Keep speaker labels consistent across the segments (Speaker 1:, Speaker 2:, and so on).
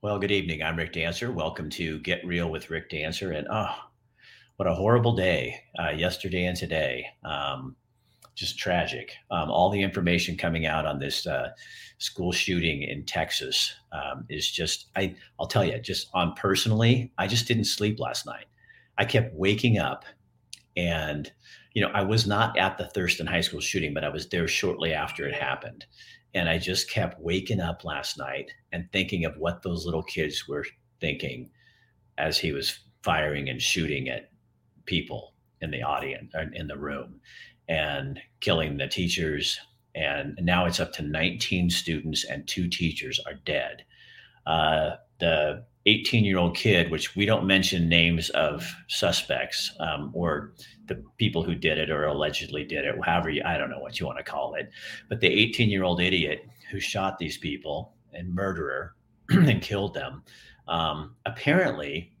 Speaker 1: Well, good evening. I'm Rick Dancer. Welcome to Get Real with Rick Dancer. And oh, what a horrible day uh, yesterday and today. Um, just tragic. Um, all the information coming out on this uh, school shooting in Texas um, is just, I, I'll tell you, just on personally, I just didn't sleep last night. I kept waking up and, you know, I was not at the Thurston High School shooting, but I was there shortly after it happened. And I just kept waking up last night and thinking of what those little kids were thinking as he was firing and shooting at people in the audience uh, in the room and killing the teachers. And now it's up to 19 students and two teachers are dead. Uh, the 18 year old kid, which we don't mention names of suspects um, or the people who did it or allegedly did it, however you, I don't know what you want to call it, but the 18 year old idiot who shot these people and murderer and killed them um, apparently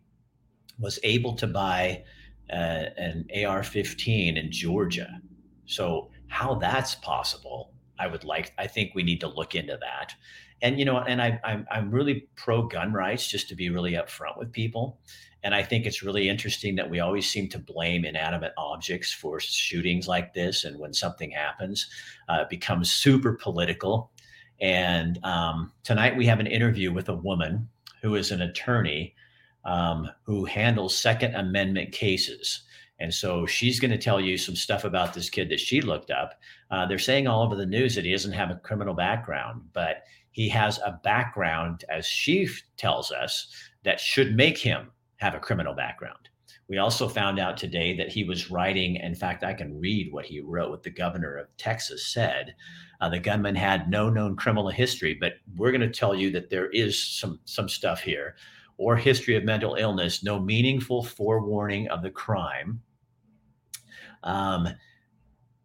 Speaker 1: was able to buy uh, an AR 15 in Georgia. So, how that's possible, I would like, I think we need to look into that and you know and I, I'm, I'm really pro gun rights just to be really upfront with people. And i think it's really interesting that we always seem to blame inanimate objects for shootings like this and when something happens uh, it becomes super political. And um, tonight we have an interview with a woman who is an attorney um, who handles second amendment cases. And so she's going to tell you some stuff about this kid that she looked up. Uh, they're saying all over the news that he doesn't have a criminal background, but he has a background, as she tells us, that should make him have a criminal background. We also found out today that he was writing. In fact, I can read what he wrote, what the governor of Texas said. Uh, the gunman had no known criminal history, but we're going to tell you that there is some some stuff here, or history of mental illness, no meaningful forewarning of the crime. Um,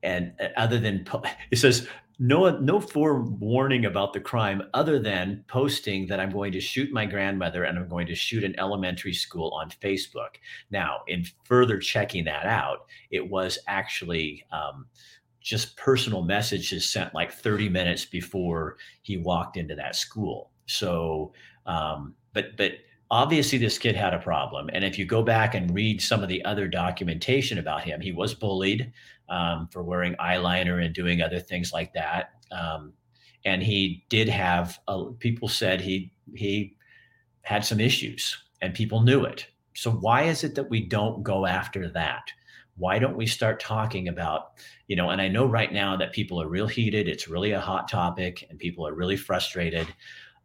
Speaker 1: and uh, other than it says no no forewarning about the crime other than posting that I'm going to shoot my grandmother and I'm going to shoot an elementary school on Facebook. Now, in further checking that out, it was actually um, just personal messages sent like 30 minutes before he walked into that school. So, um, but but obviously this kid had a problem and if you go back and read some of the other documentation about him he was bullied um, for wearing eyeliner and doing other things like that. Um, and he did have a, people said he he had some issues and people knew it. So why is it that we don't go after that? Why don't we start talking about you know and i know right now that people are real heated it's really a hot topic and people are really frustrated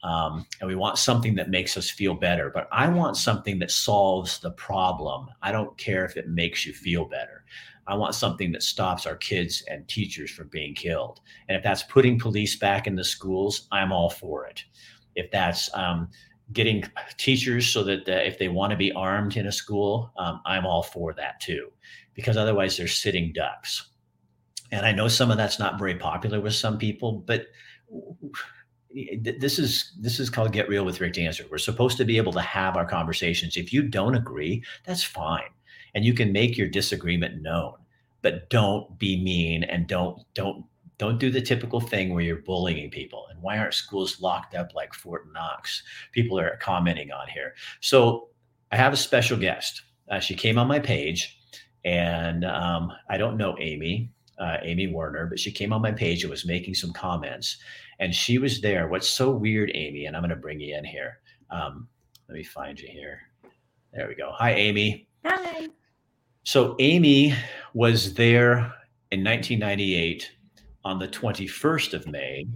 Speaker 1: um, and we want something that makes us feel better. But I want something that solves the problem. I don't care if it makes you feel better. I want something that stops our kids and teachers from being killed. And if that's putting police back in the schools, I'm all for it. If that's um, getting teachers so that uh, if they want to be armed in a school, um, I'm all for that too, because otherwise they're sitting ducks. And I know some of that's not very popular with some people, but this is this is called get real with rick dancer. We're supposed to be able to have our conversations. If you don't agree that's fine. And you can make your disagreement known but don't be mean and don't don't don't do the typical thing where you're bullying people. And why aren't schools locked up like fort knox? People are commenting on here. So i have a special guest. Uh, she came on my page and um, i don't know amy uh, amy werner but she came on my page and was making some comments and she was there. What's so weird, Amy, and I'm going to bring you in here. Um, let me find you here. There we go. Hi, Amy.
Speaker 2: Hi.
Speaker 1: So, Amy was there in 1998 on the 21st of May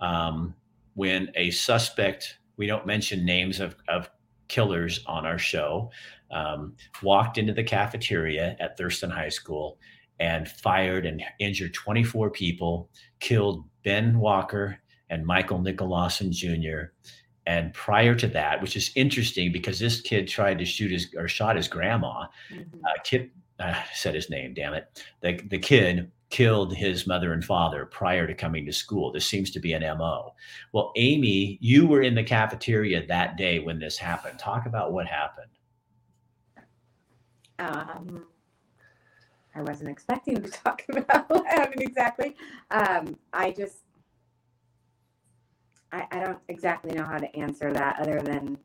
Speaker 1: um, when a suspect, we don't mention names of, of killers on our show, um, walked into the cafeteria at Thurston High School and fired and injured 24 people, killed Ben Walker and Michael Nickolauson Jr. And prior to that, which is interesting because this kid tried to shoot his or shot his grandma. Mm-hmm. Uh, Kip uh, said his name, damn it. The, the kid killed his mother and father prior to coming to school. This seems to be an MO. Well, Amy, you were in the cafeteria that day when this happened. Talk about what happened.
Speaker 2: Um, I wasn't expecting to talk about happened exactly. Um, I just, I, I don't exactly know how to answer that other than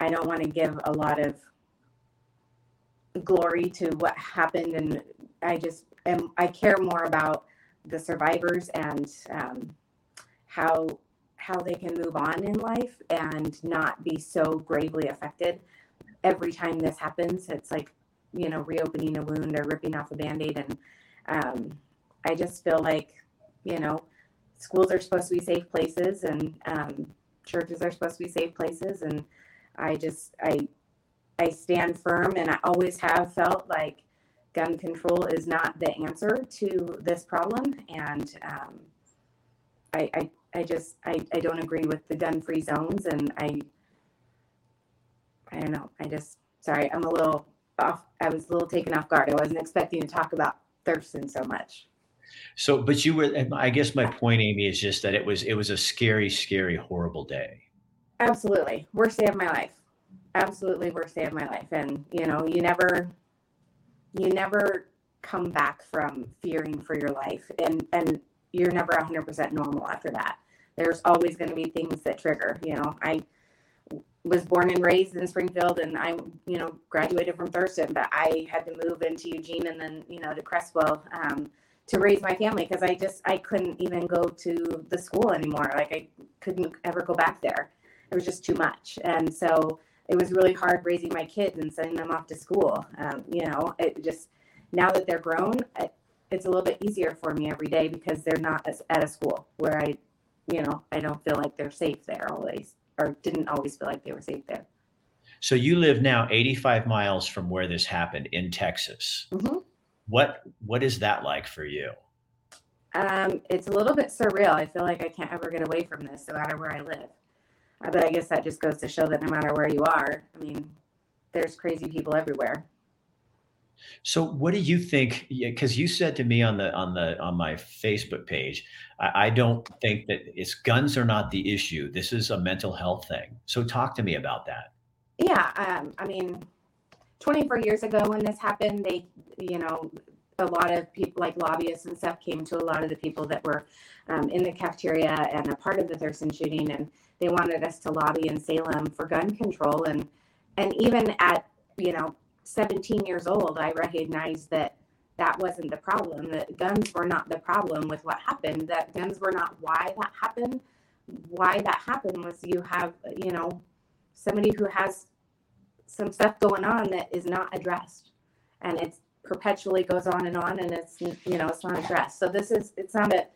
Speaker 2: I don't want to give a lot of glory to what happened and I just am I care more about the survivors and um, how how they can move on in life and not be so gravely affected every time this happens it's like you know reopening a wound or ripping off a band-aid. And um, i just feel like you know schools are supposed to be safe places and um, churches are supposed to be safe places. And i just i i stand firm and i always have felt like gun control is not the answer to this problem. And um, I, I I just I, I don't agree with the gun free zones. And I I don't know. I just sorry, I'm a little off I was a little taken off guard. I wasn't expecting to talk about Thurston so much.
Speaker 1: So but you were I guess my point, Amy, is just that it was it was a scary, scary, horrible day.
Speaker 2: Absolutely. Worst day of my life. Absolutely worst day of my life. And you know, you never you never come back from fearing for your life and and you're never 100% normal after that there's always going to be things that trigger. You know, I was born and raised in Springfield and I, you know, graduated from Thurston, but I had to move into Eugene and then, you know, to Creswell um, to raise my family because I just, I couldn't even go to the school anymore. Like I couldn't ever go back there. It was just too much. And so it was really hard raising my kids and sending them off to school. Um, you know, it just, now that they're grown, it, it's a little bit easier for me every day because they're not at a school where I you know, I don't feel like they're safe there always, or didn't always feel like they were safe there.
Speaker 1: So you live now 85 miles from where this happened in Texas. Mm-hmm. What what is that like for you?
Speaker 2: Um, it's a little bit surreal. I feel like I can't ever get away from this, no matter where I live. Uh, but I guess that just goes to show that no matter where you are, I mean, there's crazy people everywhere.
Speaker 1: So, what do you think? Because you said to me on the on the on my Facebook page, I, I, don't think that it's guns are not the issue. This is a mental health thing. So, talk to me about that.
Speaker 2: Yeah, um, I mean, 24 years ago when this happened, they, you know, a lot of people like lobbyists and stuff came to a lot of the people that were um, in the cafeteria and a part of the Thurston shooting, and they wanted us to lobby in Salem for gun control, and and even at you know 17 years old, I recognized that that wasn't the problem, that guns were not the problem with what happened, that guns were not why that happened. Why that happened was you have, you know, somebody who has some stuff going on that is not addressed. And it perpetually goes on and on and it's, you know, it's not addressed. So this is, it's not that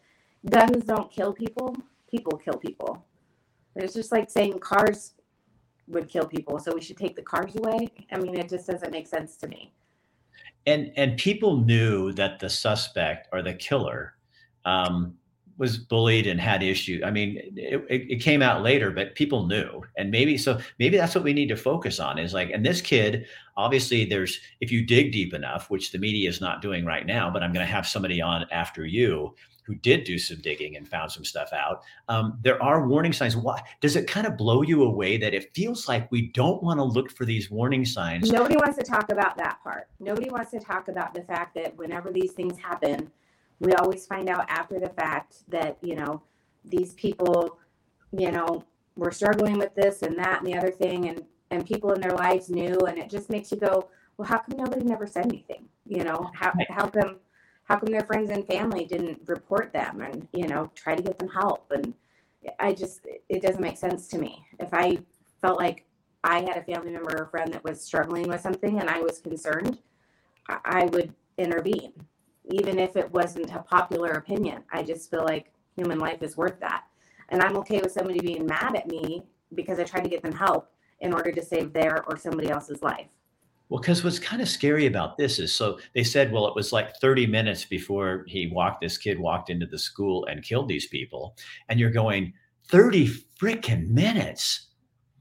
Speaker 2: guns don't kill people, people kill people. It's just like saying cars would kill people. So we should take the cars away. I mean, it just doesn't make sense to me.
Speaker 1: And and people knew that the suspect or the killer um, was bullied and had issues. I mean, it, it, came out later, but people knew. And maybe so maybe that's what we need to focus on is like, and this kid, obviously there's if you dig deep enough, which the media is not doing right now, but I'm gonna have somebody on after you who did do some digging and found some stuff out, um, there are warning signs. Why does it kind of blow you away that it feels like we don't want to look for these warning signs?
Speaker 2: Nobody wants to talk about that part. Nobody wants to talk about the fact that whenever these things happen, we always find out after the fact that you know these people, you know, were struggling with this and that and the other thing, and and people in their lives knew, and it just makes you go, well, how come nobody never said anything? You know, how how come how come their friends and family didn't report them and you know try to get them help? And i just it doesn't make sense to me. If i felt like i had a family member or friend that was struggling with something and i was concerned i would intervene even if it wasn't a popular opinion i just feel like human life is worth that and i'm okay with somebody being mad at me because i tried to get them help in order to save their or somebody else's life
Speaker 1: well, because what's kind of scary about this is so they said, well, it was like 30 minutes before he walked, this kid walked into the school and killed these people. And you're going, 30 freaking minutes.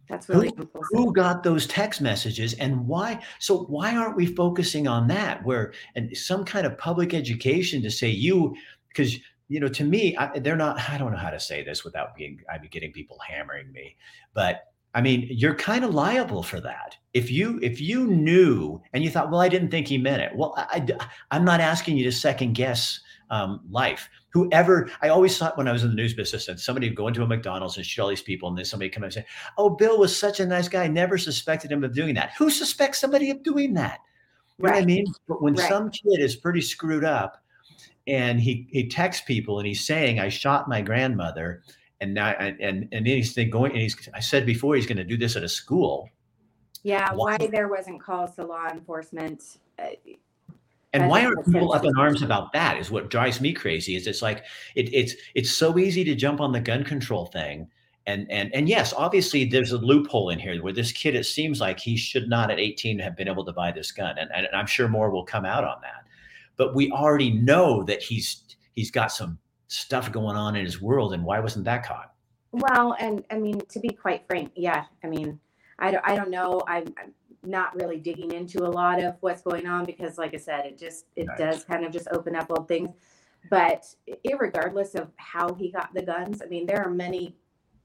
Speaker 2: That's really
Speaker 1: who, who, got those text messages and why? So why aren't we focusing on that? Where and some kind of public education to say you, because you know, to me, I, they're not. I don't know how to say this without being. I'd be getting people hammering me, but I mean, you're kind of liable for that. If you if you knew and you thought, well, I didn't think he meant it. Well, I, I am not asking you to second guess um, life. Whoever, I always thought when I was in the news business and somebody would go into a McDonald's and shoot all these people, and then somebody come and say, "Oh, Bill was such a nice guy. I never suspected him of doing that." Who suspects somebody of doing that? You right. know what I mean? But when right. some kid is pretty screwed up, and he he texts people and he's saying, "I shot my grandmother," and now and and, and he's going and he's I said before he's going to do this at a school.
Speaker 2: Yeah, why, why there wasn't calls to law enforcement. Uh,
Speaker 1: and why aren't people up in arms about that? Is what drives me crazy. Is it's like it, it's it's so easy to jump on the gun control thing, and and and yes, obviously there's a loophole in here where this kid it seems like he should not at 18 have been able to buy this gun, and, and I'm sure more will come out on that. But we already know that he's he's got some stuff going on in his world, and why wasn't that caught?
Speaker 2: Well, and I mean to be quite frank, yeah, I mean I don't I don't know. I'm, I'm not really digging into a lot of what's going on because like i said it just it nice. does kind of just open up old things. But regardless of how he got the guns i mean there are many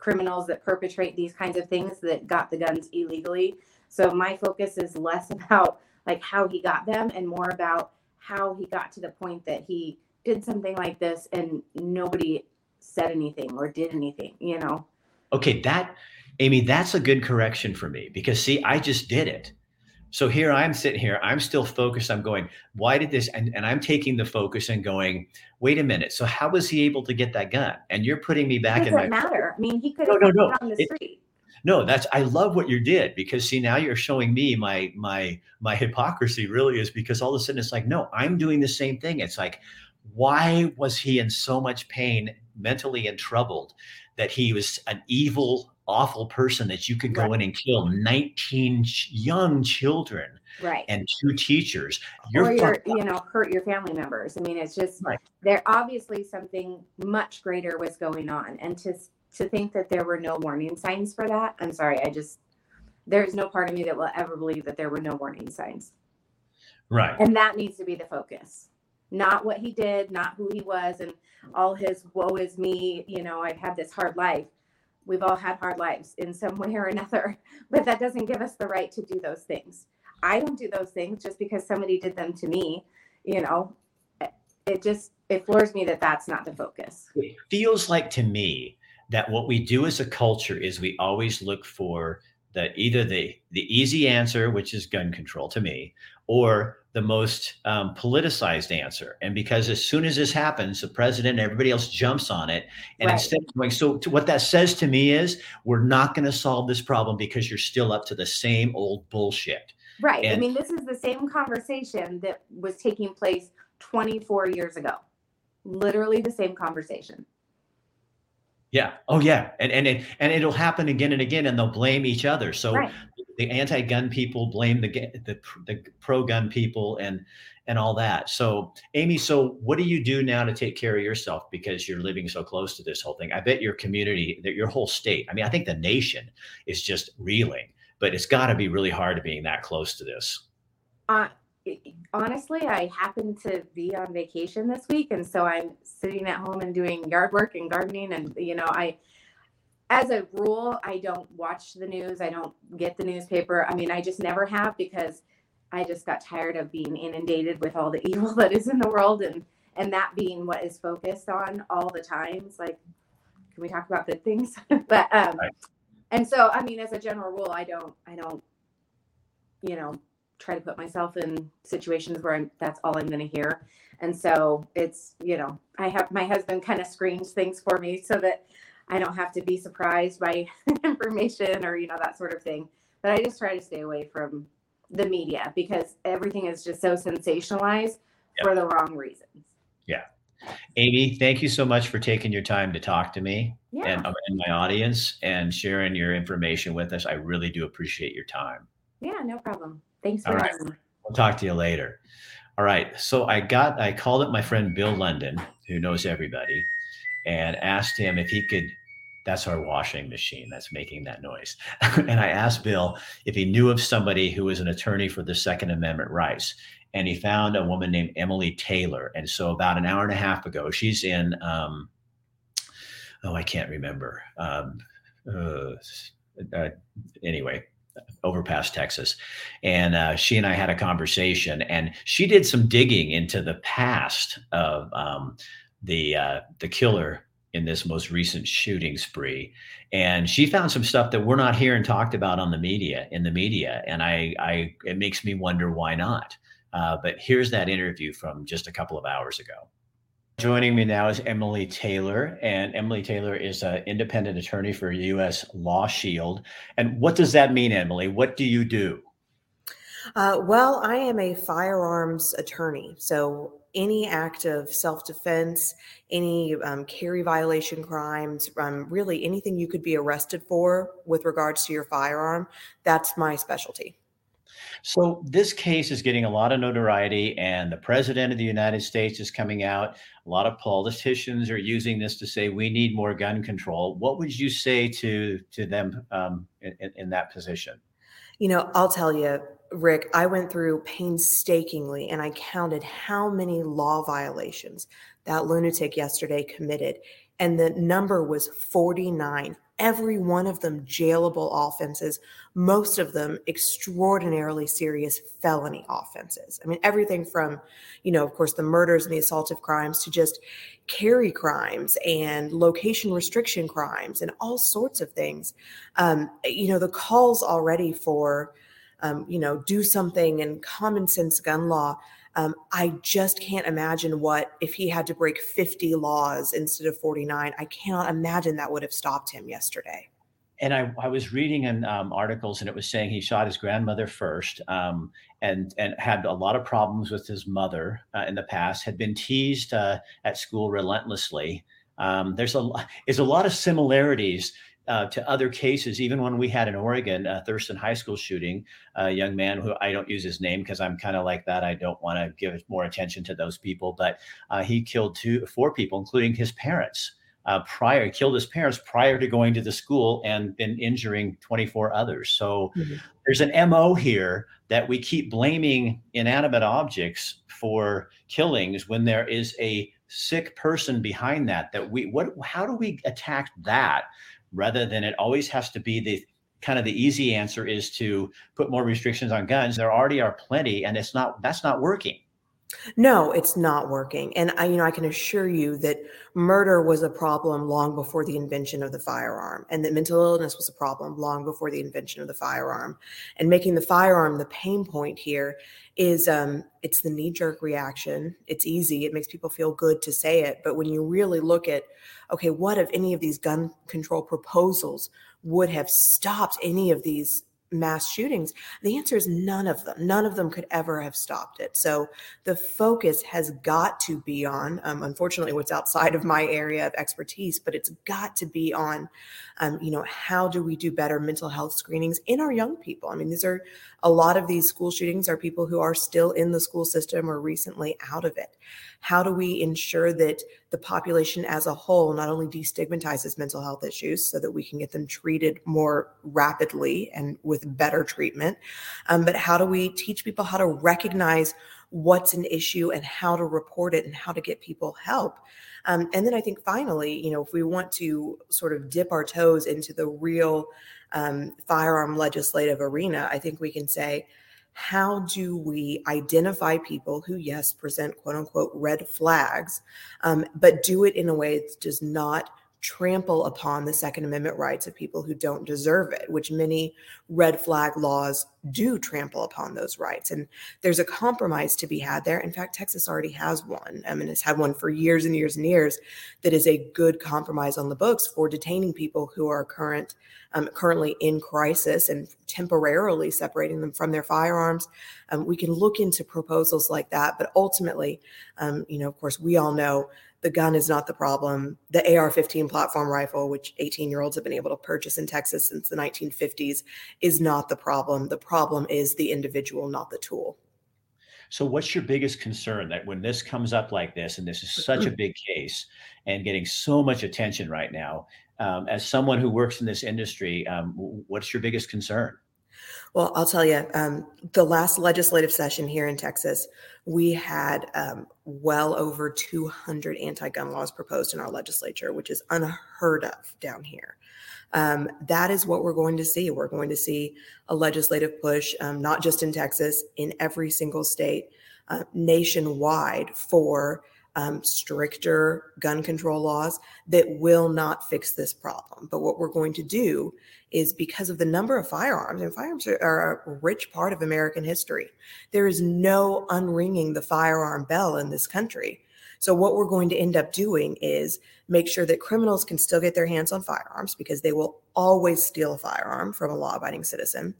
Speaker 2: criminals that perpetrate these kinds of things that got the guns illegally. So my focus is less about like how he got them and more about how he got to the point that he did something like this and nobody said anything or did anything you know?
Speaker 1: Okay that Amy, that's a good correction for me because see, I just did it. So here I'm sitting here, I'm still focused. I'm going, why did this? And, and I'm taking the focus and going, wait a minute. So how was he able to get that gun? And you're putting me back
Speaker 2: in
Speaker 1: my
Speaker 2: matter. I mean, he could have no, no, no. on the it, street.
Speaker 1: No, that's I love what you did because see now you're showing me my my my hypocrisy really is because all of a sudden it's like no I'm doing the same thing. It's like why was he in so much pain, mentally and troubled, that he was an evil awful person that you could go right. in and kill 19 young children
Speaker 2: right.
Speaker 1: and two teachers.
Speaker 2: You're or you're, you know hurt your family members. I mean it's just right. there obviously something much greater was going on. And to to think that there were no warning signs for that i'm sorry i just there's no part of me that will ever believe that there were no warning signs.
Speaker 1: Right.
Speaker 2: And that needs to be the focus. Not what he did not who he was and all his woe is me you know i've had this hard life we've all had hard lives in some way or another, but that doesn't give us the right to do those things. I don't do those things just because somebody did them to me. You know, it just it floors me that that's not the focus.
Speaker 1: It feels like to me that what we do as a culture is we always look for the either the the easy answer, which is gun control to me, or the most um, politicized answer. And because as soon as this happens, the president and everybody else jumps on it. And right. instead of going, so what that says to me is we're not going to solve this problem because you're still up to the same old bullshit.
Speaker 2: Right. And, I mean, this is the same conversation that was taking place 24 years ago. Literally the same conversation.
Speaker 1: Yeah. Oh, yeah. And and it, and it'll happen again and again, and they'll blame each other. So right. the anti-gun people blame the the, the pro-gun people, and and all that. So, Amy, so what do you do now to take care of yourself because you're living so close to this whole thing? I bet your community, that your whole state. I mean, I think the nation is just reeling, but it's got to be really hard to being that close to this.
Speaker 2: Uh, honestly, I happen to be on vacation this week, and so I'm sitting at home and doing yard work and gardening. And you know, I, as a rule, I don't watch the news. I don't get the newspaper. I mean, I just never have because I just got tired of being inundated with all the evil that is in the world, and and that being what is focused on all the time. It's like, can we talk about good things? but um, and so I mean, as a general rule, I don't, I don't, you know try to put myself in situations where I'm, that's all I'm going to hear. And so it's, you know, I have my husband kind of screens things for me so that I don't have to be surprised by information or, you know, that sort of thing. But I just try to stay away from the media because everything is just so sensationalized yep. for the wrong reasons.
Speaker 1: Yeah. Amy, thank you so much for taking your time to talk to me yeah. and, and my audience and sharing your information with us. I really do appreciate your time.
Speaker 2: Yeah, no problem. Thanks for having me.
Speaker 1: We'll talk to you later. All right. So I got, I called up my friend Bill London, who knows everybody, and asked him if he could. That's our washing machine that's making that noise. and I asked Bill if he knew of somebody who was an attorney for the Second Amendment rights. And he found a woman named Emily Taylor. And so about an hour and a half ago, she's in, um, oh, I can't remember. Um, uh, uh, anyway, overpass Texas, and uh, she and I had a conversation, and she did some digging into the past of um, the uh, the killer in this most recent shooting spree, and she found some stuff that we're not hearing talked about on the media in the media, and I, I it makes me wonder why not. Uh, but here's that interview from just a couple of hours ago. Joining me now is Emily Taylor, and Emily Taylor is an independent attorney for U.S. Law Shield. And what does that mean, Emily? What do you do?
Speaker 3: Uh, well, I am a firearms attorney. So any act of self defense, any um, carry violation crimes, um, really anything you could be arrested for with regards to your firearm, that's my specialty.
Speaker 1: So this case is getting a lot of notoriety, and the president of the United States is coming out. A lot of politicians are using this to say we need more gun control. What would you say to to them um, in, in that position?
Speaker 3: You know, I'll tell you, Rick, I went through painstakingly and I counted how many law violations that lunatic yesterday committed. And the number was 49 every one of them jailable offenses, most of them extraordinarily serious felony offenses. I mean, everything from, you know, of course, the murders and the assaultive crimes to just carry crimes and location restriction crimes and all sorts of things. Um, you know, the calls already for, um, you know, do something and common sense gun law um, I just can't imagine what if he had to break 50 laws instead of 49. I cannot imagine that would have stopped him yesterday.
Speaker 1: And I, I was reading in um, articles, and it was saying he shot his grandmother first, um, and and had a lot of problems with his mother uh, in the past. Had been teased uh, at school relentlessly. Um, there's a is a lot of similarities uh, to other cases, even when we had in Oregon a Thurston High School shooting, a young man who I don't use his name because I'm kind of like that. I don't want to give more attention to those people, but uh, he killed two, four people, including his parents. Uh, prior killed his parents prior to going to the school and been injuring 24 others. So mm-hmm. there's an MO here that we keep blaming inanimate objects for killings when there is a sick person behind that that we what how do we attack that rather than it always has to be the kind of the easy answer is to put more restrictions on guns. There already are plenty, and it's not that's not working.
Speaker 3: No, it's not working. And I, you know, I can assure you that murder was a problem long before the invention of the firearm, and that mental illness was a problem long before the invention of the firearm. And making the firearm the pain point here is um, it's the knee jerk reaction. It's easy. It makes people feel good to say it, but when you really look at okay, what if any of these gun control proposals would have stopped any of these mass shootings? The answer is none of them. None of them could ever have stopped it. So the focus has got to be on, um, unfortunately, what's outside of my area of expertise, but it's got to be on, um, you know, how do we do better mental health screenings in our young people? I mean, these are a lot of these school shootings are people who are still in the school system or recently out of it. How do we ensure that the population as a whole not only destigmatizes mental health issues so that we can get them treated more rapidly and with better treatment, um, but how do we teach people how to recognize what's an issue and how to report it and how to get people help? Um, and then I think finally, you know, if we want to sort of dip our toes into the real um, firearm legislative arena, I think we can say, how do we identify people who, yes, present quote unquote red flags, um, but do it in a way that does not trample upon the Second Amendment rights of people who don't deserve it, which many red flag laws do trample upon those rights. And there's a compromise to be had there. In fact, Texas already has one. I mean, it's had one for years and years and years that is a good compromise on the books for detaining people who are current um, currently in crisis and temporarily separating them from their firearms. Um, we can look into proposals like that, but ultimately, um, you know, of course, we all know the gun is not the problem. The AR 15 platform rifle, which 18 year olds have been able to purchase in Texas since the 1950s, is not the problem. The problem is the individual, not the tool.
Speaker 1: So, what's your biggest concern that when this comes up like this, and this is such a big case and getting so much attention right now, um, as someone who works in this industry, um, what's your biggest concern?
Speaker 3: Well, I'll tell you, um, the last legislative session here in Texas, we had um, well over 200 anti gun laws proposed in our legislature, which is unheard of down here. um, that is what we're going to see. We're going to see a legislative push, um, not just in Texas, in every single state, uh, nationwide for um, stricter gun control laws that will not fix this problem. But what we're going to do is because of the number of firearms, and firearms are, are a rich part of American history, there is no unringing the firearm bell in this country. So, what we're going to end up doing is make sure that criminals can still get their hands on firearms because they will always steal a firearm from a law abiding citizen.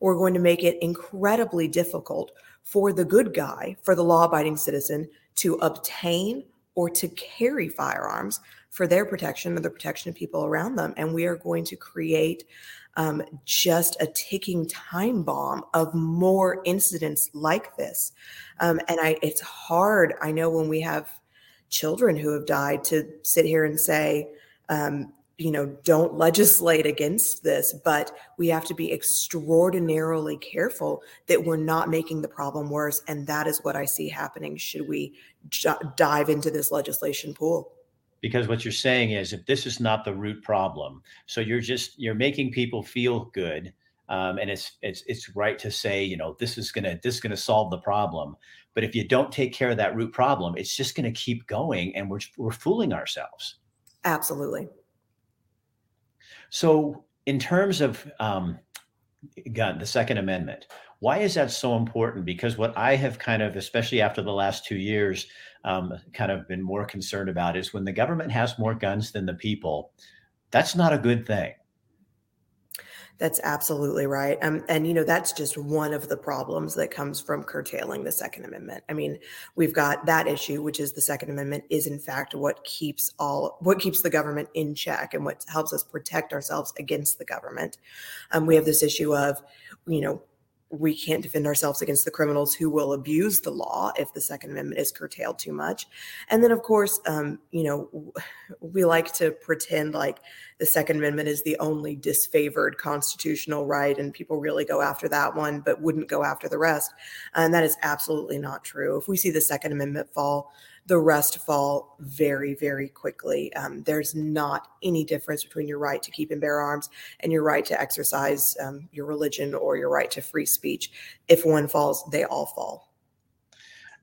Speaker 3: We're going to make it incredibly difficult for the good guy, for the law abiding citizen, to obtain or to carry firearms for their protection or the protection of people around them. And we are going to create um, just a ticking time bomb of more incidents like this. Um, and I, it's hard. I know when we have children who have died to sit here and say, um, you know, don't legislate against this, but we have to be extraordinarily careful that we're not making the problem worse. And that is what I see happening should we j- dive into this legislation pool.
Speaker 1: Because what you're saying is if this is not the root problem, so you're just you're making people feel good. Um, and it's it's it's right to say you know this is gonna this is gonna solve the problem but if you don't take care of that root problem, it's just going to keep going and we're, we're fooling ourselves.
Speaker 3: Absolutely.
Speaker 1: So, in terms of um, gun, the Second Amendment, why is that so important? Because what I have kind of, especially after the last two years, um, kind of been more concerned about is when the government has more guns than the people, that's not a good thing.
Speaker 3: That's absolutely right. Um, and, you know, that's just one of the problems that comes from curtailing the Second Amendment. I mean, we've got that issue, which is the Second Amendment is in fact what keeps all, what keeps the government in check and what helps us protect ourselves against the government. Um, we have this issue of, you know, we can't defend ourselves against the criminals who will abuse the law if the Second Amendment is curtailed too much. And then, of course, um, you know, we like to pretend like the Second Amendment is the only disfavored constitutional right, and people really go after that one, but wouldn't go after the rest. And that is absolutely not true. If we see the Second Amendment fall, the rest fall very, very quickly. Um, there's not any difference between your right to keep and bear arms and your right to exercise um, your religion or your right to free speech. If one falls, they all fall.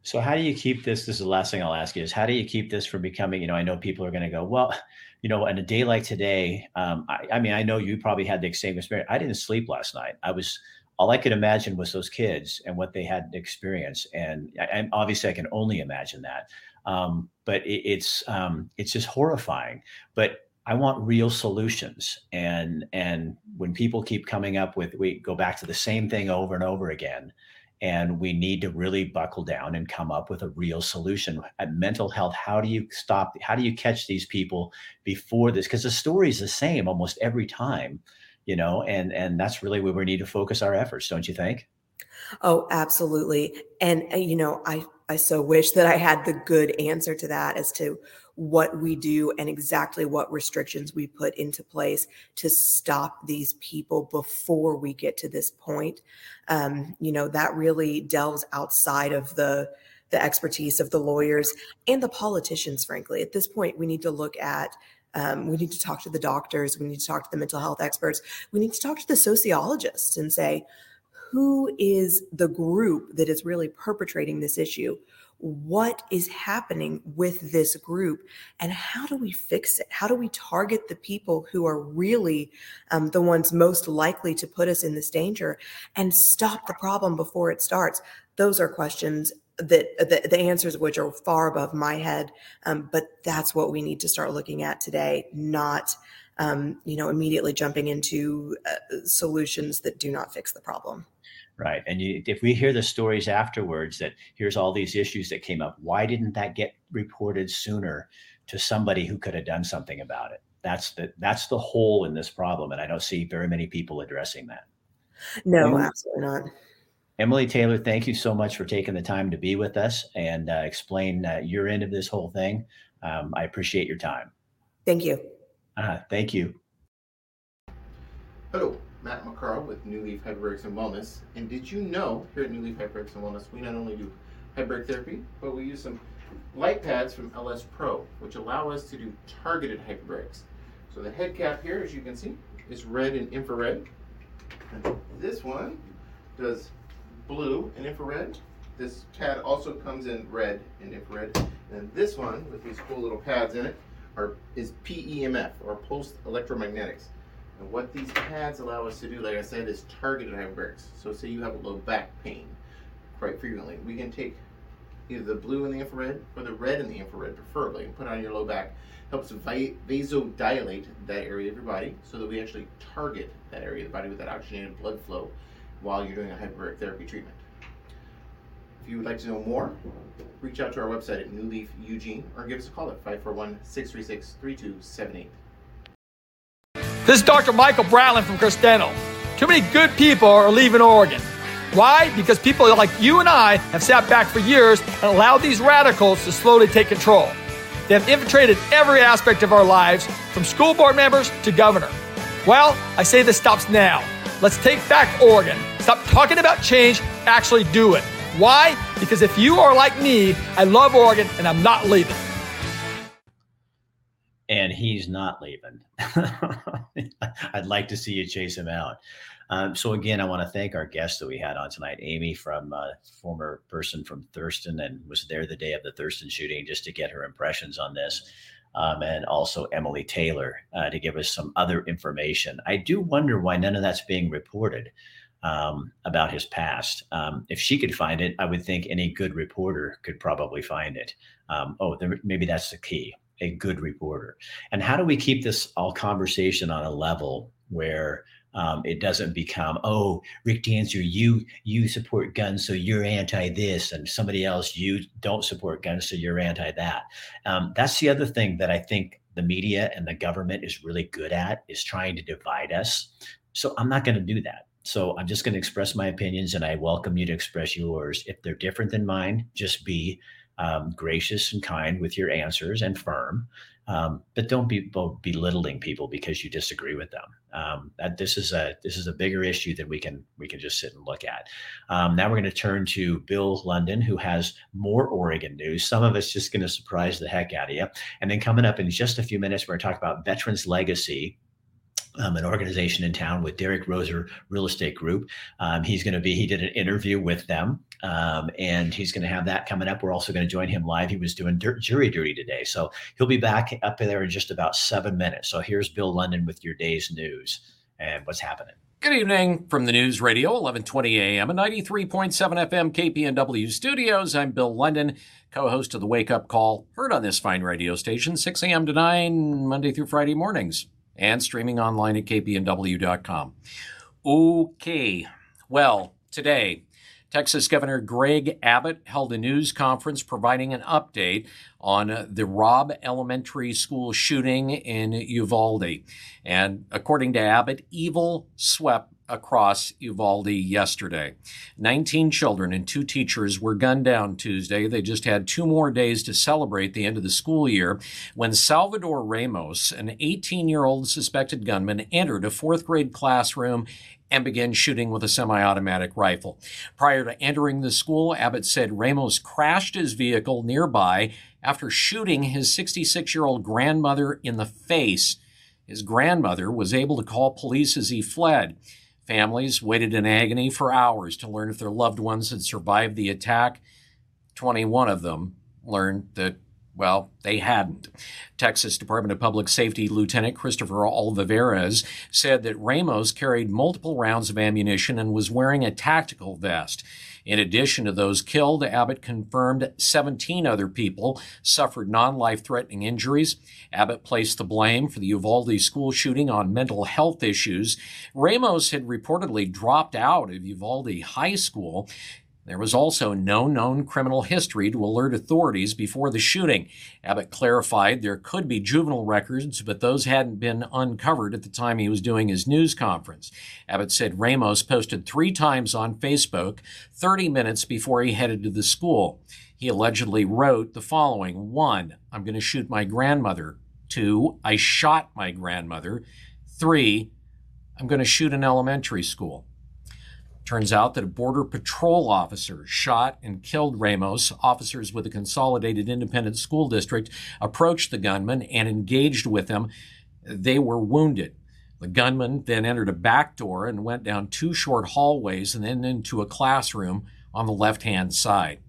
Speaker 1: So, how do you keep this? This is the last thing I'll ask you is how do you keep this from becoming, you know, I know people are going to go, well, you know, on a day like today, um, I, I mean, I know you probably had the same experience. I didn't sleep last night. I was, all I could imagine was those kids and what they had to experience. And, and obviously, I can only imagine that. Um, but it, it's um, it's just horrifying. But I want real solutions. And and when people keep coming up with, we go back to the same thing over and over again. And we need to really buckle down and come up with a real solution. At mental health, how do you stop? How do you catch these people before this? Because the story is the same almost every time, you know. And and that's really where we need to focus our efforts, don't you think?
Speaker 3: Oh, absolutely. And uh, you know, I I so wish that I had the good answer to that as to what we do and exactly what restrictions we put into place to stop these people before we get to this point. Um, you know, that really delves outside of the the expertise of the lawyers and the politicians, frankly. At this point, we need to look at um, we need to talk to the doctors. We need to talk to the mental health experts. We need to talk to the sociologists and say, who is the group that is really perpetrating this issue? What is happening with this group? And how do we fix it? How do we target the people who are really um, the ones most likely to put us in this danger and stop the problem before it starts? Those are questions that the, the answers which are far above my head. Um, but that's what we need to start looking at today, not um, you know, immediately jumping into uh, solutions that do not fix the problem.
Speaker 1: Right. And you, if we hear the stories afterwards that here's all these issues that came up, why didn't that get reported sooner to somebody who could have done something about it? That's the that's the hole in this problem, and I don't see very many people addressing that.
Speaker 3: No, Emily, absolutely not.
Speaker 1: Emily Taylor, thank you so much for taking the time to be with us and uh, explain uh, your end of this whole thing. Um, I appreciate your time.
Speaker 3: Thank you.
Speaker 1: Uh, thank you.
Speaker 4: Hello, Matt McCarl with New Leaf Hyperbarics and Wellness. And did you know here at New Leaf Hyperbarics and Wellness, we not only do hyperbaric therapy, but we use some light pads from LS Pro, which allow us to do targeted hyperbarics. So the head cap here, as you can see, is red and infrared. And this one does blue and infrared. This pad also comes in red and infrared. And this one, with these cool little pads in it, are, is PEMF, or pulsed electromagnetics. And what these pads allow us to do, like I said, is targeted hyperbarics. So say you have a low back pain quite frequently. We can take either the blue and the infrared or the red and the infrared preferably and put on your low back. Helps vasodilate that area of your body so that we actually target that area of the body with that oxygenated blood flow while you're doing a hyperbaric therapy treatment. If you would like to know more, reach out to our website at New Leaf Eugene or give us a call at 541 636 3278.
Speaker 5: This is Dr. Michael Bratland from Cristiano. Too many good people are leaving Oregon. Why? Because people like you and I have sat back for years and allowed these radicals to slowly take control. They have infiltrated every aspect of our lives, from school board members to governor. Well, I say this stops now. Let's take back Oregon. Stop talking about change, actually do it. Why? Because if you are like me, I love Oregon and I'm not leaving
Speaker 1: and he's not leaving. I'd like to see you chase him out. Um, so again, I want to thank our guest that we had on tonight, Amy from uh, former person from Thurston, and was there the day of the Thurston shooting just to get her impressions on this, um, and also Emily Taylor uh, to give us some other information. I do wonder why none of that's being reported um, about his past. Um, if she could find it, I would think any good reporter could probably find it. Um, oh, there, maybe that's the key a good reporter. And how do we keep this all conversation on a level where um, it doesn't become, oh, Rick Dancer, you you support guns, so you're anti this, and somebody else, you don't support guns, so you're anti that. Um, that's the other thing that I think the media and the government is really good at is trying to divide us. So I'm not going to do that. So I'm just going to express my opinions, and I welcome you to express yours. If they're different than mine, just be um, gracious and kind with your answers and firm. Um, but don't be belittling people because you disagree with them. Um, that this is a this is a bigger issue than we can we can just sit and look at. Um, now we're going to turn to Bill London, who has more Oregon news. Some of it's just going to surprise the heck out of you. And then coming up in just a few minutes, we're going to talk about Veterans Legacy um, an organization in town with Derek Roser Real Estate Group. Um, he's going to be, he did an interview with them, um, and he's going to have that coming up. We're also going to join him live. He was doing jury duty today. So he'll be back up there in just about seven minutes. So here's Bill London with your day's news and what's happening.
Speaker 6: Good evening from the News Radio, 1120 AM and 93.7 FM KPNW studios. I'm Bill London, co-host of the Wake Up Call, heard on this fine radio station, 6 a.m. to 9, Monday through Friday mornings and streaming online at kpnw.com. Okay, well, today, Texas Governor Greg Abbott held a news conference providing an update on the Robb Elementary School shooting in Uvalde. And according to Abbott, evil swept across Uvalde yesterday. 19 children and two teachers were gunned down Tuesday. They just had two more days to celebrate the end of the school year when Salvador Ramos, an 18 year old suspected gunman, entered a fourth grade classroom and began shooting with a semi automatic rifle. Prior to entering the school, Abbott said Ramos crashed his vehicle nearby after shooting his 66 year old grandmother in the face. His grandmother was able to call police as he fled. Families waited in agony for hours to learn if their loved ones had survived the attack. 21 of them learned that, well, they hadn't. Texas Department of Public Safety Lieutenant Christopher Olivarez said that Ramos carried multiple rounds of ammunition and was wearing a tactical vest. In addition to those killed, Abbott confirmed 17 other people suffered non life threatening injuries. Abbott placed the blame for the Uvalde school shooting on mental health issues. Ramos had reportedly dropped out of Uvalde High School. There was also no known criminal history to alert authorities before the shooting. Abbott clarified there could be juvenile records, but those hadn't been uncovered at the time he was doing his news conference. Abbott said Ramos posted three times on Facebook 30 minutes before he headed to the school. He allegedly wrote the following One, I'm going to shoot my grandmother. Two, I shot my grandmother. Three, I'm going to shoot an elementary school. Turns out that a Border Patrol officer shot and killed Ramos. Officers with the Consolidated Independent School District approached the gunman and engaged with him. They were wounded. The gunman then entered a back door and went down two short hallways and then into a classroom on the left hand side.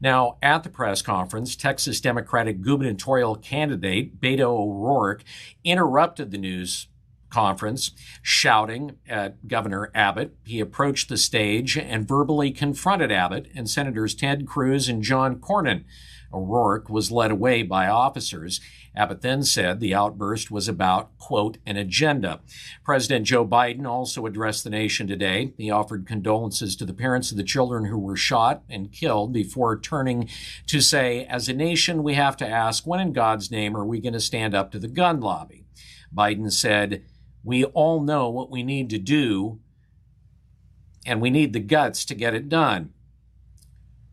Speaker 6: Now, at the press conference, Texas Democratic gubernatorial candidate Beto O'Rourke interrupted the news conference, shouting at Governor Abbott. He approached the stage and verbally confronted Abbott and Senators Ted Cruz and John Cornyn. O'Rourke was led away by officers. Abbott then said the outburst was about, quote, an agenda. President Joe Biden also addressed the nation today. He offered condolences to the parents of the children who were shot and killed before turning to say, as a nation, we have to ask, when in God's name are we going to stand up to the gun lobby? Biden said, we all know what we need to do, and we need the guts to get it done.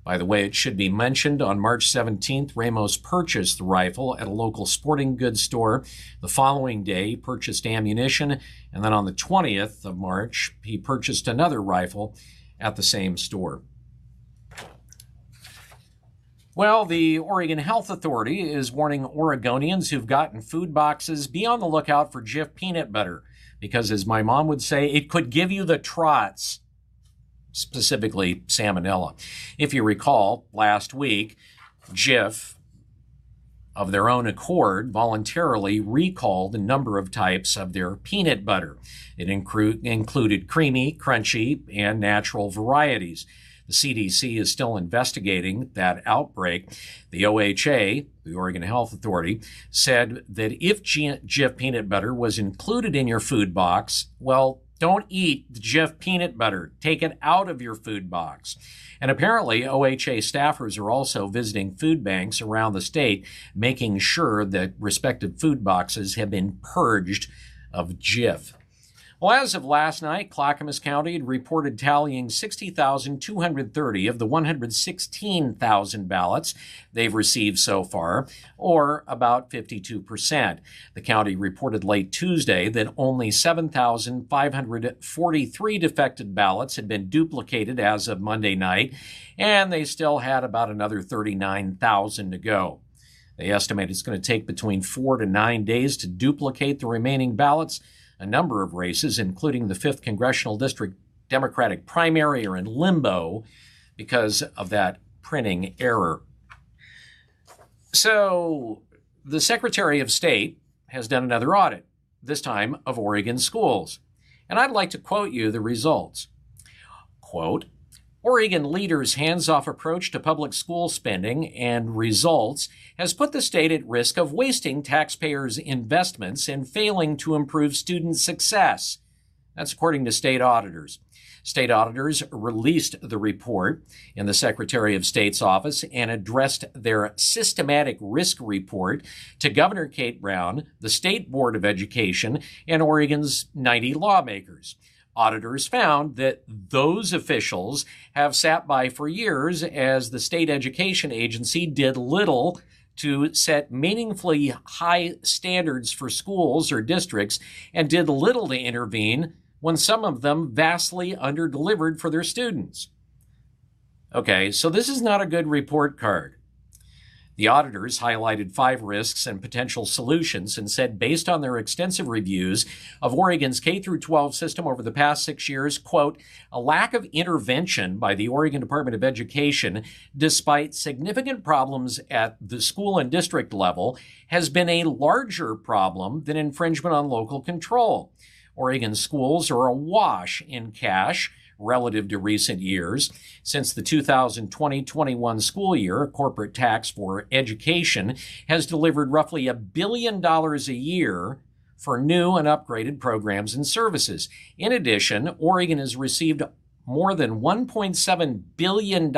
Speaker 6: By the way, it should be mentioned on March 17th, Ramos purchased the rifle at a local sporting goods store. The following day, he purchased ammunition, and then on the 20th of March, he purchased another rifle at the same store. Well, the Oregon Health Authority is warning Oregonians who've gotten food boxes be on the lookout for Jif peanut butter because, as my mom would say, it could give you the trots, specifically salmonella. If you recall, last week, Jif, of their own accord, voluntarily recalled a number of types of their peanut butter. It inclu- included creamy, crunchy, and natural varieties. The CDC is still investigating that outbreak. The OHA, the Oregon Health Authority, said that if Jif peanut butter was included in your food box, well, don't eat the Jif peanut butter. Take it out of your food box. And apparently, OHA staffers are also visiting food banks around the state, making sure that respective food boxes have been purged of Jif. Well, as of last night, Clackamas County had reported tallying 60,230 of the 116,000 ballots they've received so far, or about 52%. The county reported late Tuesday that only 7,543 defected ballots had been duplicated as of Monday night, and they still had about another 39,000 to go. They estimate it's going to take between four to nine days to duplicate the remaining ballots a number of races, including the 5th Congressional District Democratic primary, are in limbo because of that printing error. So, the Secretary of State has done another audit, this time of Oregon schools. And I'd like to quote you the results. Quote, Oregon leaders' hands off approach to public school spending and results has put the state at risk of wasting taxpayers' investments and failing to improve student success. That's according to state auditors. State auditors released the report in the Secretary of State's office and addressed their systematic risk report to Governor Kate Brown, the State Board of Education, and Oregon's 90 lawmakers. Auditors found that those officials have sat by for years as the state education agency did little to set meaningfully high standards for schools or districts and did little to intervene when some of them vastly underdelivered for their students. Okay, so this is not a good report card. The auditors highlighted five risks and potential solutions and said based on their extensive reviews of Oregon's K through 12 system over the past 6 years, quote, a lack of intervention by the Oregon Department of Education despite significant problems at the school and district level has been a larger problem than infringement on local control. Oregon schools are awash in cash relative to recent years. Since the 2020 21 school year, corporate tax for education has delivered roughly a billion dollars a year for new and upgraded programs and services. In addition, Oregon has received more than $1.7 billion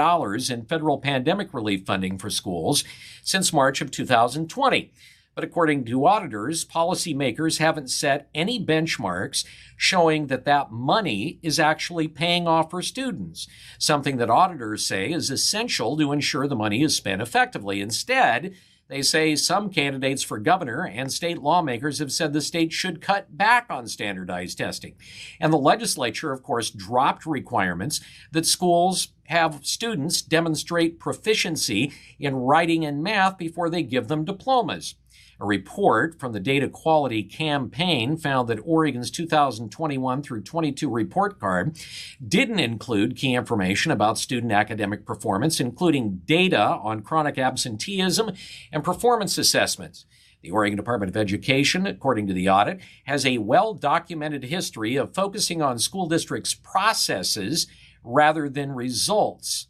Speaker 6: in federal pandemic relief funding for schools since March of 2020. But according to auditors, policymakers haven't set any benchmarks showing that that money is actually paying off for students, something that auditors say is essential to ensure the money is spent effectively. Instead, they say some candidates for governor and state lawmakers have said the state should cut back on standardized testing. And the legislature, of course, dropped requirements that schools have students demonstrate proficiency in writing and math before they give them diplomas. A report from the Data Quality Campaign found that Oregon's 2021 through 22 report card didn't include key information about student academic performance, including data on chronic absenteeism and performance assessments. The Oregon Department of Education, according to the audit, has a well documented history of focusing on school districts' processes rather than results,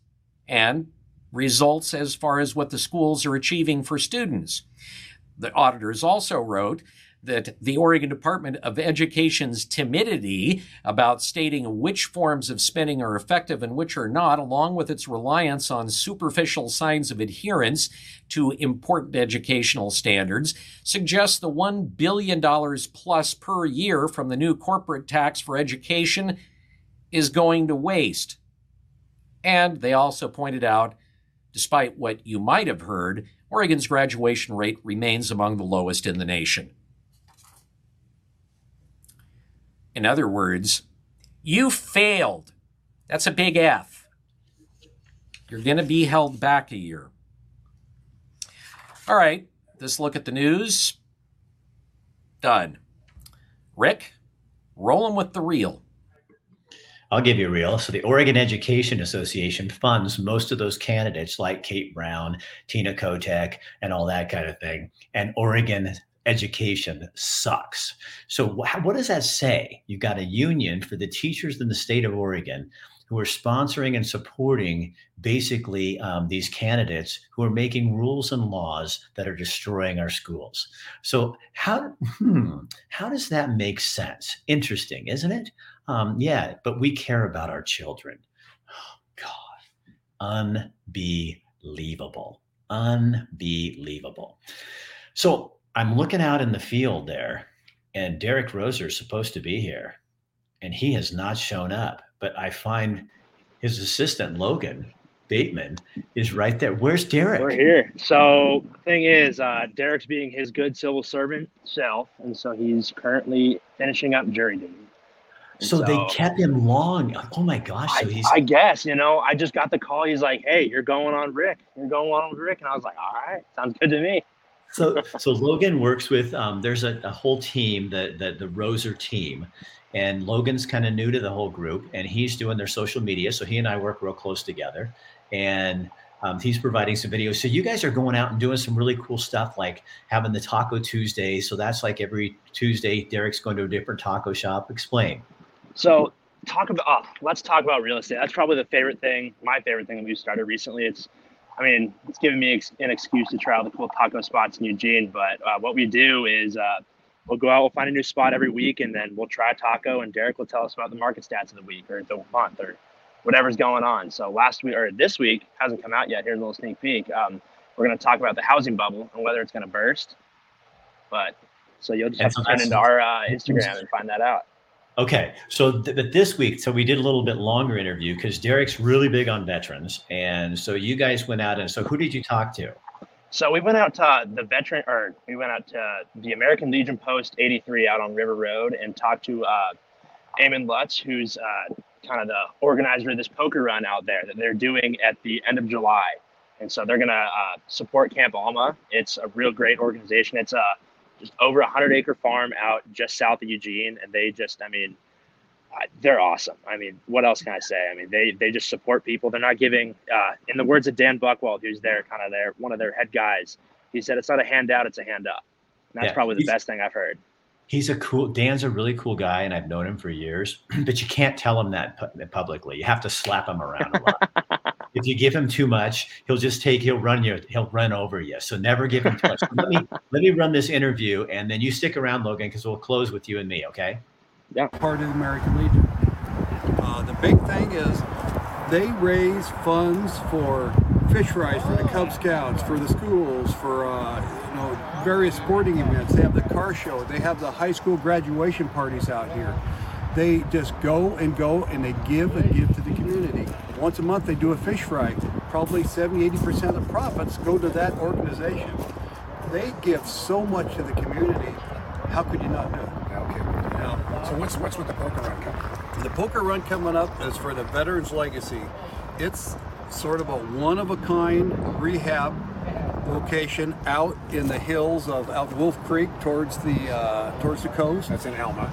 Speaker 6: and results as far as what the schools are achieving for students. The auditors also wrote that the Oregon Department of Education's timidity about stating which forms of spending are effective and which are not, along with its reliance on superficial signs of adherence to important educational standards, suggests the $1 billion plus per year from the new corporate tax for education is going to waste. And they also pointed out, despite what you might have heard, Oregon's graduation rate remains among the lowest in the nation. In other words, you failed. That's a big F. You're going to be held back a year. All right, this look at the news. Done. Rick, rolling with the reel.
Speaker 1: I'll give you a real. So the Oregon Education Association funds most of those candidates like Kate Brown, Tina Kotek, and all that kind of thing. And Oregon education sucks. So what does that say? You've got a union for the teachers in the state of Oregon who are sponsoring and supporting basically um, these candidates who are making rules and laws that are destroying our schools. So how hmm, how does that make sense? Interesting, isn't it? Um, yeah, but we care about our children. Oh, God, unbelievable, unbelievable. So I'm looking out in the field there, and Derek Roser is supposed to be here, and he has not shown up. But I find his assistant Logan Bateman is right there. Where's Derek?
Speaker 7: We're here. So thing is, uh, Derek's being his good civil servant self, and so he's currently finishing up jury duty.
Speaker 1: So, so, they kept him long. Oh my gosh! So
Speaker 7: I, I, guess you know. I just got the call. He's like, "Hey, you're going on Rick. You're going on with Rick," and I was like, "All right, sounds good to me."
Speaker 1: so so Logan works with um, there's a, a, whole team the the, the Roser team, and Logan's kind of new to the whole group, and he's doing their social media. So he and I work real close together, and um, he's providing some videos. So you guys are going out and doing some really cool stuff, like having the Taco Tuesday. So that's like every Tuesday, Derek's going to a different taco shop. Explain.
Speaker 7: So talk about oh, let's talk about real estate. That's probably the favorite thing, my favorite thing that we've started recently. It's I mean, it's given me ex- an excuse to try all the cool taco spots in Eugene. But uh, what we do is uh, we'll go out, we'll find a new spot every week, and then we'll try a taco, and Derek will tell us about the market stats of the week or the month or whatever's going on. So last week or this week hasn't come out yet. Here's a little sneak peek. Um, we're going to talk about the housing bubble and whether it's going to burst. But so you'll just have to tune into our uh, Instagram and find that out.
Speaker 1: Okay, so th- but this week, so we did a little bit longer interview because Derek's really big on veterans, and so you guys went out and so who did you talk to?
Speaker 7: So we went out to the veteran, or we went out to the American Legion Post 83 out on River Road and talked to uh, Eamon Lutz, who's uh, kind of the organizer of this poker run out there that they're doing at the end of July. And so they're to uh, support Camp Alma. It's a real great organization. It's a just over a hundred acre farm out just south of Eugene, and they just, I mean, they're awesome. I mean, what else can I say? I mean, they they just support people. They're not giving, uh, in the words of Dan Buchwald, who's their kind of their one of their head guys. He said, "It's not a handout; it's a hand up." And that's yeah, probably the best thing I've heard.
Speaker 1: He's a cool. Dan's a really cool guy, and I've known him for years. But you can't tell him that publicly. You have to slap him around a lot. if you give him too much, he'll just take, he'll run you, he'll run over you. So never give him too much. let me let me run this interview, and then you stick around, Logan, because we'll close with you and me. Okay?
Speaker 7: Yeah.
Speaker 8: Part of the American Legion. Uh, the big thing is they raise funds for fish fries for the Cub Scouts, for the schools, for uh, you know various sporting events. They have the car show. They have the high school graduation parties out here. They just go and go and they give and give to the community. Once a month they do a fish fry. Probably 70, 80% of the profits go to that organization. They give so much to the community. How could you not do it?
Speaker 9: Okay. Now, so what's what's with the poker run coming?
Speaker 8: The poker run coming up is for the Veterans Legacy. It's sort of a one of a kind rehab location out in the hills of out Wolf Creek towards the uh, towards the coast.
Speaker 9: That's in Elma.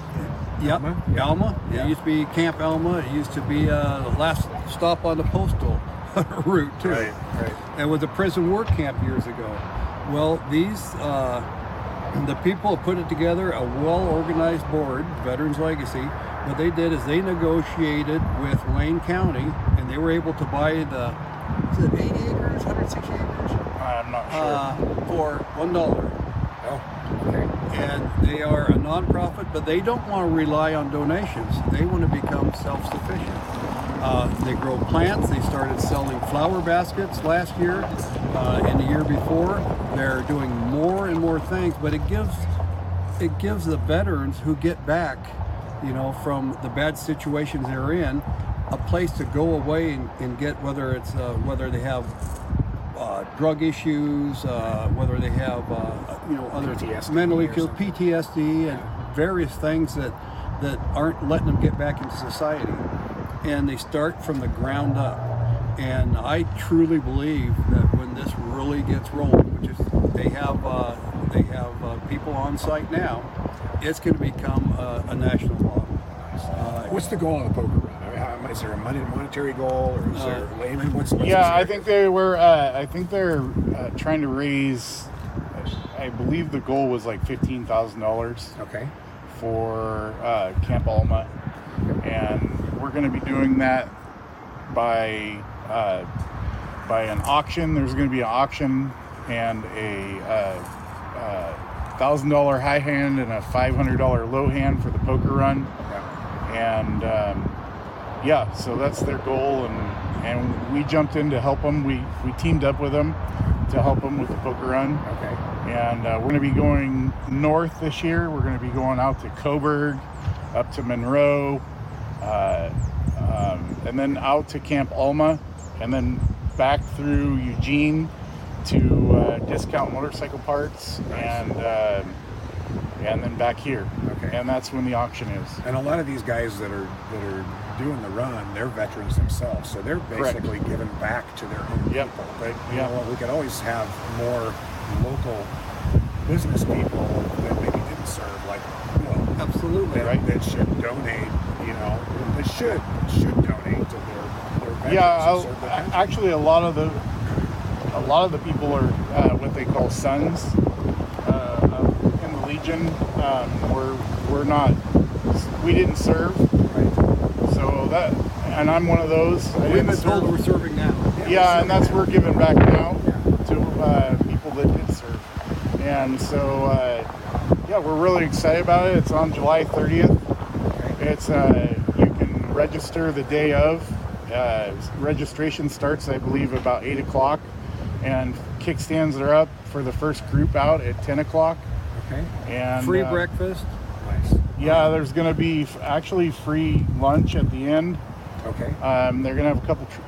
Speaker 8: Yep,
Speaker 9: Elma?
Speaker 8: Elma. It used to be Camp Elma. It used to be uh, the last stop on the postal route too.
Speaker 9: Right, right.
Speaker 8: And was a prison work camp years ago. Well, these uh, the people put it together a well-organized board, Veterans Legacy. What they did is they negotiated with Lane County, and they were able to buy the is it 80 acres, 160 acres
Speaker 10: I'm not sure.
Speaker 8: uh, for one dollar.
Speaker 9: Oh.
Speaker 8: And they are a nonprofit, but they don't want to rely on donations. They want to become self-sufficient. Uh, they grow plants. They started selling flower baskets last year. Uh, and the year before, they're doing more and more things. But it gives it gives the veterans who get back, you know, from the bad situations they're in, a place to go away and, and get whether it's uh, whether they have uh, drug issues, uh, whether they have uh, you know other
Speaker 9: PTSD
Speaker 8: mental
Speaker 9: or
Speaker 8: issues,
Speaker 9: something.
Speaker 8: PTSD, and various things that that aren't letting them get back into society, and they start from the ground up. And I truly believe that when this really gets rolling, which is they have uh, they have uh, people on site now, it's going to become a, a national law. Uh,
Speaker 9: What's the goal of the poker run? I mean, how- Is there a money monetary goal, or is there layman? What's, what's
Speaker 10: yeah, I think they were. Uh, I think they're uh, trying to raise. I believe the goal was like fifteen thousand dollars
Speaker 9: Okay.
Speaker 10: for uh, Camp Alma, and we're going to be doing that by uh, by an auction. There's going to be an auction and a uh, uh, thousand dollar high hand and a five hundred dollar low hand for the poker run, and um, yeah, so that's their goal, and and we jumped in to help them. We we teamed up with them to help them with the poker run
Speaker 9: Okay.
Speaker 10: and uh, we're going to be going north this year. We're going to be going out to Coburg, up to Monroe, uh, um, and then out to Camp Alma, and then back through Eugene to uh, Discount Motorcycle Parts, and uh, and then back here.
Speaker 9: Okay.
Speaker 10: And that's when the auction is.
Speaker 9: And a lot of these guys that are that are doing the run, they're veterans themselves, so they're
Speaker 10: Correct.
Speaker 9: basically giving back to their own
Speaker 10: Yep.
Speaker 9: people. But you
Speaker 10: Yeah.
Speaker 9: know what? We could always have more local business people that maybe didn't serve, like you know,
Speaker 8: absolutely.
Speaker 9: that,
Speaker 10: Right.
Speaker 9: that should donate. You know, that should should donate to their their veterans
Speaker 10: Yeah,
Speaker 9: and
Speaker 10: I-
Speaker 9: serve their
Speaker 10: actually, a lot of the a lot of the people are uh, what they call sons of- in the Legion. Um, we're we're not we didn't serve,
Speaker 9: Right.
Speaker 10: so that and I'm one of those. I
Speaker 8: We've
Speaker 10: didn't
Speaker 8: been told we're serving now.
Speaker 10: Yeah, and that's we're giving back now to uh, people that did serve. And so, uh, yeah, we're really excited about it. It's on July 30th. It's uh, you can register the day of. Uh, registration starts, I believe, about eight o'clock, and kickstands are up for the first group out at 10 o'clock.
Speaker 9: Okay.
Speaker 10: And
Speaker 8: Free
Speaker 10: uh,
Speaker 8: breakfast.
Speaker 9: Nice.
Speaker 10: Yeah, there's going to be f- actually free lunch at the end.
Speaker 9: Okay.
Speaker 10: Um, they're going to have a couple tr-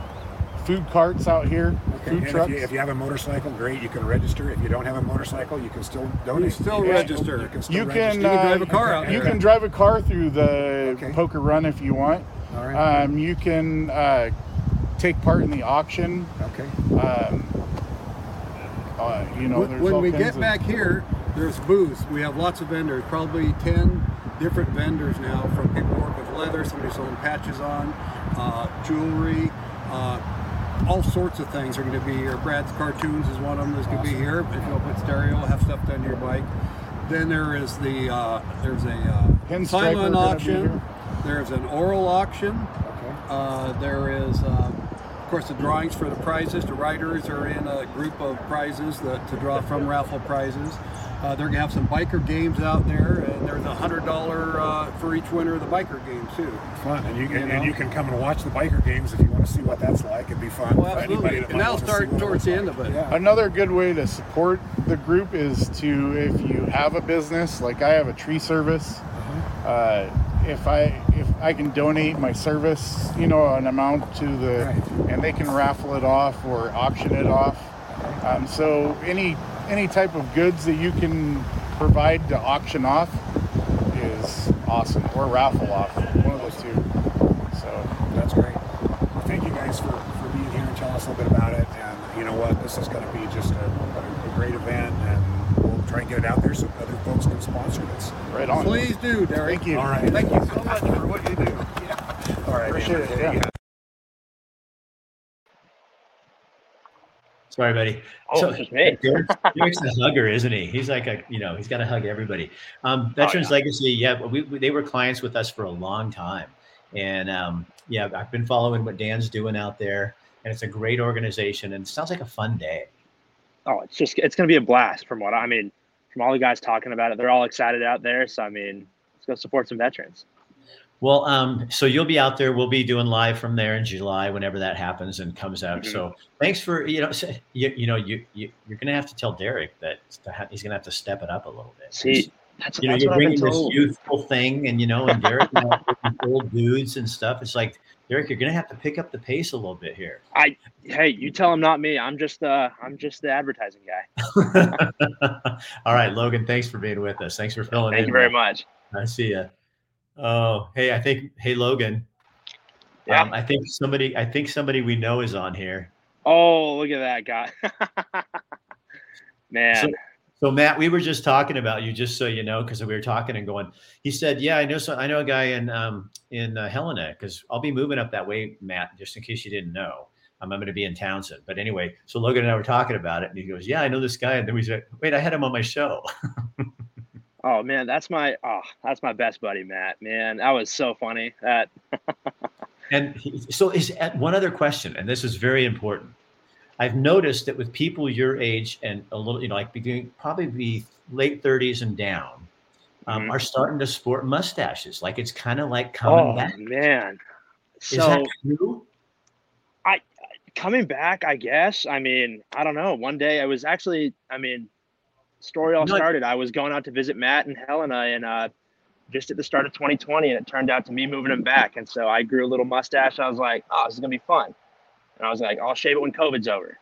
Speaker 10: food carts out here,
Speaker 9: Okay.
Speaker 10: food
Speaker 9: And
Speaker 10: trucks.
Speaker 9: If you, if you have a motorcycle, great. You can register. If you don't have a motorcycle, you can still donate.
Speaker 8: still
Speaker 9: You
Speaker 8: register.
Speaker 9: You can still
Speaker 10: You
Speaker 9: register.
Speaker 10: can,
Speaker 8: You can
Speaker 10: uh,
Speaker 8: drive a car out
Speaker 10: You
Speaker 8: there.
Speaker 10: can drive a car through the
Speaker 9: Okay.
Speaker 10: poker run if you want.
Speaker 9: All right.
Speaker 10: Um, you can uh, take part in the auction.
Speaker 9: okay.
Speaker 10: Um, uh, you know,
Speaker 8: When-
Speaker 10: there's
Speaker 8: when
Speaker 10: all
Speaker 8: we
Speaker 10: kinds
Speaker 8: get
Speaker 10: of-
Speaker 8: back here, there's booths. We have lots of vendors, probably 10 different vendors now from people who work with leather, somebody selling patches on, uh, jewelry, uh, all sorts of things are going to be here. Brad's Cartoons is one of them that's going to be here. If you'll put stereo, have stuff done to your bike. Then there is the, uh, there's a uh, silent auction. There's an oral auction.
Speaker 9: Okay.
Speaker 8: Uh, there is, uh, of course, the drawings for the prizes. The riders are in a group of prizes that, to draw from raffle prizes. Uh, they're gonna have some biker games out there, and there's a hundred dollar uh, for each winner of the biker game too.
Speaker 9: Fun, and you can
Speaker 8: You know?
Speaker 9: and you can come and watch the biker games if you want to see what that's like. It'd be fun.
Speaker 8: Well,
Speaker 9: for
Speaker 8: absolutely.
Speaker 9: anybody that
Speaker 8: And that'll start towards
Speaker 9: it's
Speaker 8: the
Speaker 9: like.
Speaker 8: end of it.
Speaker 9: Yeah.
Speaker 10: Another good way to support the group is to, if you have a business, like I have a tree service,
Speaker 9: Uh-huh.
Speaker 10: uh, if I if I can donate my service, you know, an amount to the,
Speaker 9: Right.
Speaker 10: and they can raffle it off or auction it off. Um, so any any type of goods that you can provide to auction off is awesome, or raffle off, one of those two. So
Speaker 9: That's great. Well, thank you guys for, for being here and telling us a little bit about it. And you know what? This is going to be just a, a great event, and we'll try and get it out there so other folks can sponsor this.
Speaker 10: Right on.
Speaker 8: Please do, Derek.
Speaker 10: Thank you.
Speaker 9: All right. Thank you so much for what you do. Yeah. All right.
Speaker 10: Appreciate
Speaker 9: man.
Speaker 10: it, yeah.
Speaker 1: Sorry, buddy.
Speaker 7: Oh,
Speaker 1: So-. Derek's, Derek's a hugger, isn't he? He's like a, you know, he's got to hug everybody. Um, Veterans
Speaker 7: yeah.
Speaker 1: Legacy, yeah, we, we, they were clients with us for a long time. And um, yeah, I've been following what Dan's doing out there, and it's a great organization, and it sounds like a fun day.
Speaker 7: Oh, it's just it's gonna be a blast from what I mean. From all the guys talking about it, they're all excited out there. So I mean, let's go support some veterans.
Speaker 1: Well, um, so you'll be out there. We'll be doing live from there in July, whenever that happens and comes out.
Speaker 7: Mhm.
Speaker 1: So thanks for you know, you, you know, you, you you're gonna have to tell Derek that he's gonna have to step it up a little bit.
Speaker 7: See, that's,
Speaker 1: you know,
Speaker 7: that's
Speaker 1: you're bringing this youthful thing, and you know, and Derek, you know, old dudes and stuff. It's like Derek, you're gonna have to pick up the pace a little bit here.
Speaker 7: I hey, you tell him not me. I'm just uh I'm just the advertising guy.
Speaker 1: All right, Logan, thanks for being with us. Thanks for filling in.
Speaker 7: Thank you very much.
Speaker 1: I see you. Oh, hey, I think, hey, Logan.
Speaker 7: Yeah.
Speaker 1: Um, I think somebody, I think somebody we know is on here.
Speaker 7: Oh, look at that guy. Man,
Speaker 1: So, so Matt, we were just talking about you, just so you know, because we were talking and going. He said, "Yeah, I know. So I know a guy in um, in uh, Helena, because I'll be moving up that way, Matt. Just in case you didn't know, um, I'm going to be in Townsend. But anyway, so Logan and I were talking about it, and he goes, "Yeah, I know this guy." And then we said, "Wait, I had him on my show."
Speaker 7: oh man, that's my oh that's my best buddy, Matt. Man, that was so funny. That
Speaker 1: And so is uh, one other question, and this is very important. I've noticed that with people your age and a little, you know, like beginning probably be late 30s and down, um,
Speaker 7: Mhm.
Speaker 1: are starting to sport mustaches. Like it's kind of like coming
Speaker 7: oh
Speaker 1: back.
Speaker 7: man.
Speaker 1: Is
Speaker 7: So
Speaker 1: that true?
Speaker 7: I coming back, I guess. I mean, I don't know. One day I was actually, I mean, story all
Speaker 1: No,
Speaker 7: started. I was going out to visit Matt and Helena and uh, just at the start of 2020, and it turned out to me moving him back. And so I grew a little mustache. I was like, oh, this is gonna be fun. And I was like, I'll shave it when COVID's over.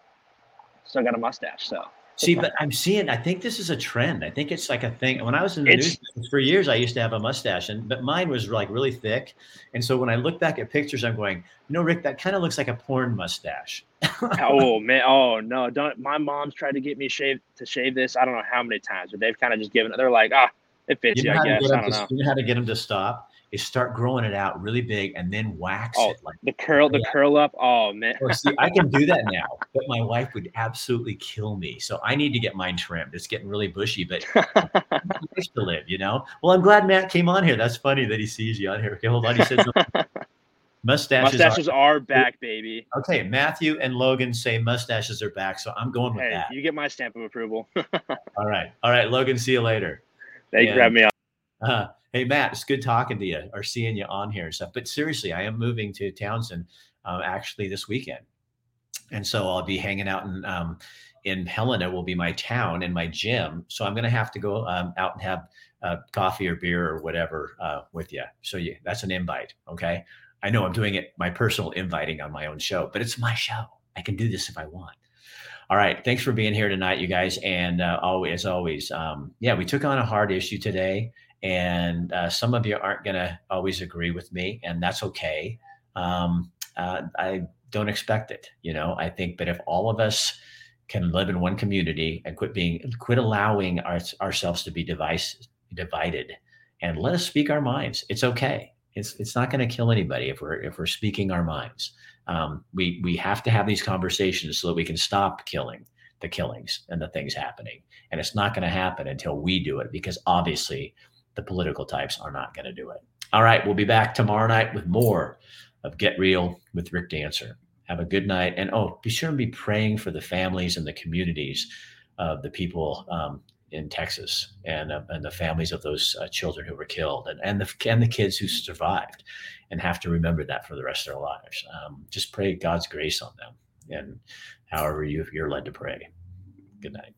Speaker 7: Still got a mustache, so
Speaker 1: See, but I'm seeing. I think this is a trend. I think it's like a thing. When I was in the
Speaker 7: It's-
Speaker 1: news for years, I used to have a mustache, and but mine was like really thick. And so when I look back at pictures, I'm going, you know, Rick, that kind of looks like a porn mustache.
Speaker 7: oh man, oh no, don't. My mom's tried to get me shave to shave this. I don't know how many times, but they've kind of just given it. They're like, ah, it fits
Speaker 1: You
Speaker 7: you, I guess. I don't
Speaker 1: to,
Speaker 7: know.
Speaker 1: you know how to get them to stop? Is start growing it out really big and then wax
Speaker 7: Oh,
Speaker 1: it like.
Speaker 7: the curl, the curl up. Oh man,
Speaker 1: Or see, I can do that now, but my wife would absolutely kill me. So I need to get mine trimmed. It's getting really bushy, but nice to live, you know. Well, I'm glad Matt came on here. That's funny that he sees you on here. Okay, hold on. He said something. mustaches. are-
Speaker 7: mustaches are back, baby.
Speaker 1: okay, Matthew and Logan say mustaches are back, so I'm going with
Speaker 7: Hey,
Speaker 1: that.
Speaker 7: you get my stamp of approval.
Speaker 1: All right, all right, Logan. See you later. Yeah.
Speaker 7: for having me on.
Speaker 1: Uh, hey Matt, it's good talking to you or seeing you on here and stuff. But seriously, I am moving to Townsend um, actually this weekend, and so I'll be hanging out in um, in Helena. Will be my town and my gym. So I'm going to have to go um, out and have uh, coffee or beer or whatever uh, with you. So you, that's an invite. Okay, I know I'm doing it my personal inviting on my own show, but it's my show. I can do this if I want. All right. Thanks for being here tonight, you guys. And uh, always, as always, um, yeah, we took on a hard issue today and uh, some of you aren't going to always agree with me, and that's okay. Um, uh, I don't expect it, you know. I think, but if all of us can live in one community and quit being, quit allowing our, ourselves to be device, divided, and let us speak our minds, it's okay. It's it's not going to kill anybody if we're if we're speaking our minds. Um, we we have to have these conversations so that we can stop killing the killings and the things happening, and it's not going to happen until we do it because obviously the political types are not going to do it. All right, we'll be back tomorrow night with more of Get Real with Rick Dancer. Have a good night. And oh, be sure and be praying for the families and the communities of the people um, in Texas and, uh, and the families of those uh, children who were killed and, and, the, and the kids who survived and have to remember that for the rest of their lives. Um, just pray God's grace on them and however you, you're led to pray. Good night.